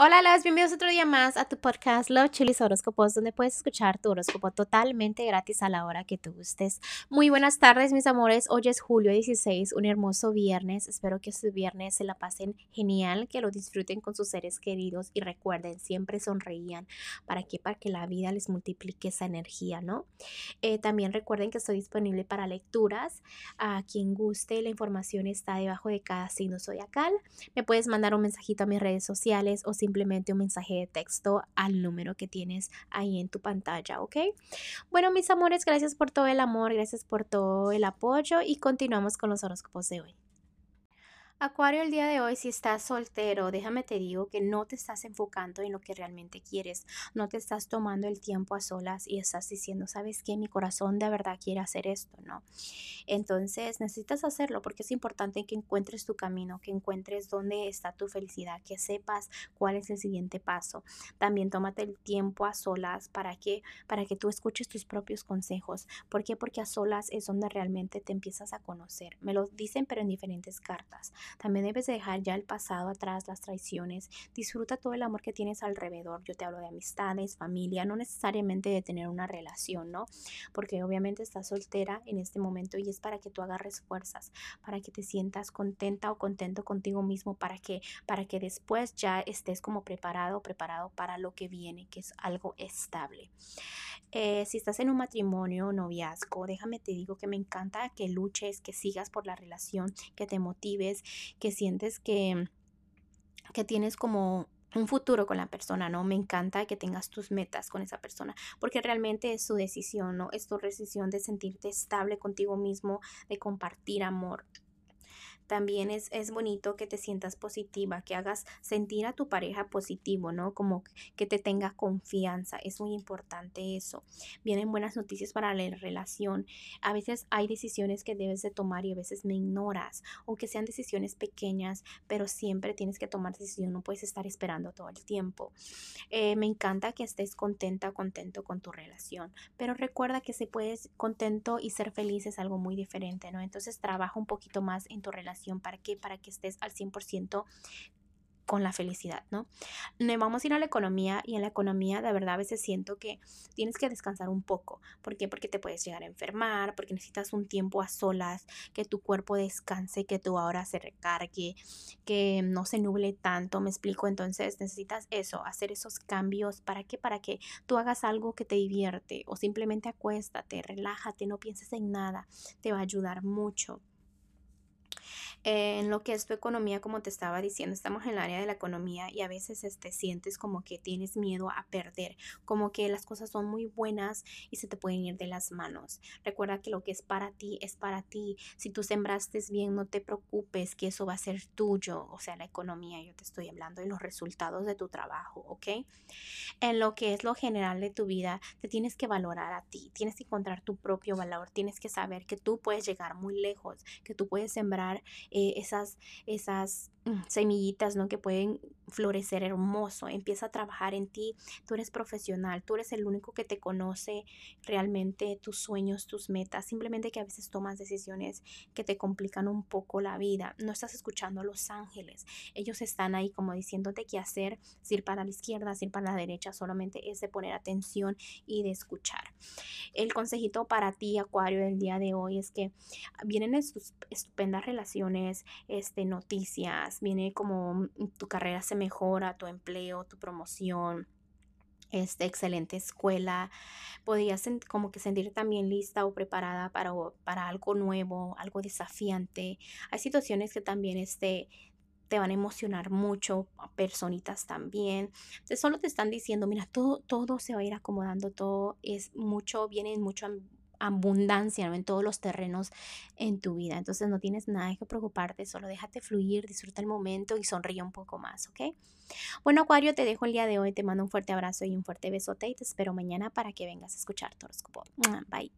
Hola, las bienvenidos otro día más a tu podcast Love Chilis Horóscopos, donde puedes escuchar tu horóscopo totalmente gratis a la hora que tú gustes. Muy buenas tardes, mis amores. Hoy es julio 16, un hermoso viernes. Espero que este viernes se la pasen genial, que lo disfruten con sus seres queridos y recuerden, siempre sonreían. ¿Para qué? Para que la vida les multiplique esa energía, ¿no? Eh, también recuerden que estoy disponible para lecturas. A quien guste, la información está debajo de cada signo zodiacal. Me puedes mandar un mensajito a mis redes sociales o si simplemente un mensaje de texto al número que tienes ahí en tu pantalla, ¿ok? Bueno, mis amores, gracias por todo el amor, gracias por todo el apoyo y continuamos con los horóscopos de hoy. Acuario, el día de hoy, si estás soltero, déjame te digo que no te estás enfocando en lo que realmente quieres, no te estás tomando el tiempo a solas y estás diciendo, ¿sabes qué? Mi corazón de verdad quiere hacer esto, ¿no? Entonces necesitas hacerlo porque es importante que encuentres tu camino, que encuentres dónde está tu felicidad, que sepas cuál es el siguiente paso. También tómate el tiempo a solas para que, para que tú escuches tus propios consejos. ¿Por qué? Porque a solas es donde realmente te empiezas a conocer. Me lo dicen pero en diferentes cartas. También debes dejar ya el pasado atrás, las traiciones. Disfruta todo el amor que tienes alrededor. Yo te hablo de amistades, familia, no necesariamente de tener una relación, ¿no? Porque obviamente estás soltera en este momento y es para que tú agarres fuerzas, para que te sientas contenta o contento contigo mismo, para que, para que después ya estés como preparado, preparado para lo que viene, que es algo estable. Eh, si estás en un matrimonio, noviazgo, déjame te digo que me encanta que luches, que sigas por la relación, que te motives, que sientes que, que tienes como un futuro con la persona, ¿no? Me encanta que tengas tus metas con esa persona, porque realmente es su decisión, ¿no? Es tu decisión de sentirte estable contigo mismo, de compartir amor. También es, es bonito que te sientas positiva, que hagas sentir a tu pareja positivo, ¿no? Como que te tenga confianza. Es muy importante eso. Vienen buenas noticias para la relación. A veces hay decisiones que debes de tomar y a veces me ignoras, aunque sean decisiones pequeñas, pero siempre tienes que tomar decisión. No puedes estar esperando todo el tiempo. Eh, me encanta que estés contenta, contento con tu relación, pero recuerda que se puedes contento y ser feliz es algo muy diferente, ¿no? Entonces trabaja un poquito más en tu relación ¿Para qué? Para que estés al 100% con la felicidad, ¿no? Vamos a ir a la economía y en la economía de verdad a veces siento que tienes que descansar un poco. ¿Por qué? Porque te puedes llegar a enfermar, porque necesitas un tiempo a solas, que tu cuerpo descanse, que tu ahora se recargue, que no se nuble tanto, me explico. Entonces necesitas eso, hacer esos cambios. ¿Para qué? Para que tú hagas algo que te divierte o simplemente acuéstate, relájate, no pienses en nada. Te va a ayudar mucho en lo que es tu economía, como te estaba diciendo, estamos en el área de la economía y a veces te este, sientes como que tienes miedo a perder, como que las cosas son muy buenas y se te pueden ir de las manos. Recuerda que lo que es para ti es para ti. Si tú sembraste bien, no te preocupes que eso va a ser tuyo, o sea, la economía, yo te estoy hablando de los resultados de tu trabajo, ¿ok? En lo que es lo general de tu vida, te tienes que valorar a ti, tienes que encontrar tu propio valor, tienes que saber que tú puedes llegar muy lejos, que tú puedes sembrar eh, esas, esas mm, semillitas, ¿no? Que pueden florecer hermoso. Empieza a trabajar en ti. Tú eres profesional, tú eres el único que te conoce realmente tus sueños, tus metas. Simplemente que a veces tomas decisiones que te complican un poco la vida. No estás escuchando a los ángeles. Ellos están ahí como diciéndote qué hacer, si ir para la izquierda, si ir para la derecha. Solamente es de poner atención y de escuchar. El consejito para ti, Acuario, del día de hoy es que vienen estupendas relaciones, este, noticias, viene como tu carrera se mejora, tu empleo, tu promoción, esta excelente escuela, podrías como que sentir también lista o preparada para, para algo nuevo, algo desafiante. Hay situaciones que también este, te van a emocionar mucho, personitas también. Entonces solo te están diciendo, mira, todo, todo se va a ir acomodando, todo es mucho, viene mucho abundancia en todos los terrenos en tu vida. Entonces no tienes nada que preocuparte, solo déjate fluir, disfruta el momento y sonríe un poco más, ¿ok? Bueno, Acuario, te dejo el día de hoy, te mando un fuerte abrazo y un fuerte besote y te espero mañana para que vengas a escuchar tu horóscopo. Bye.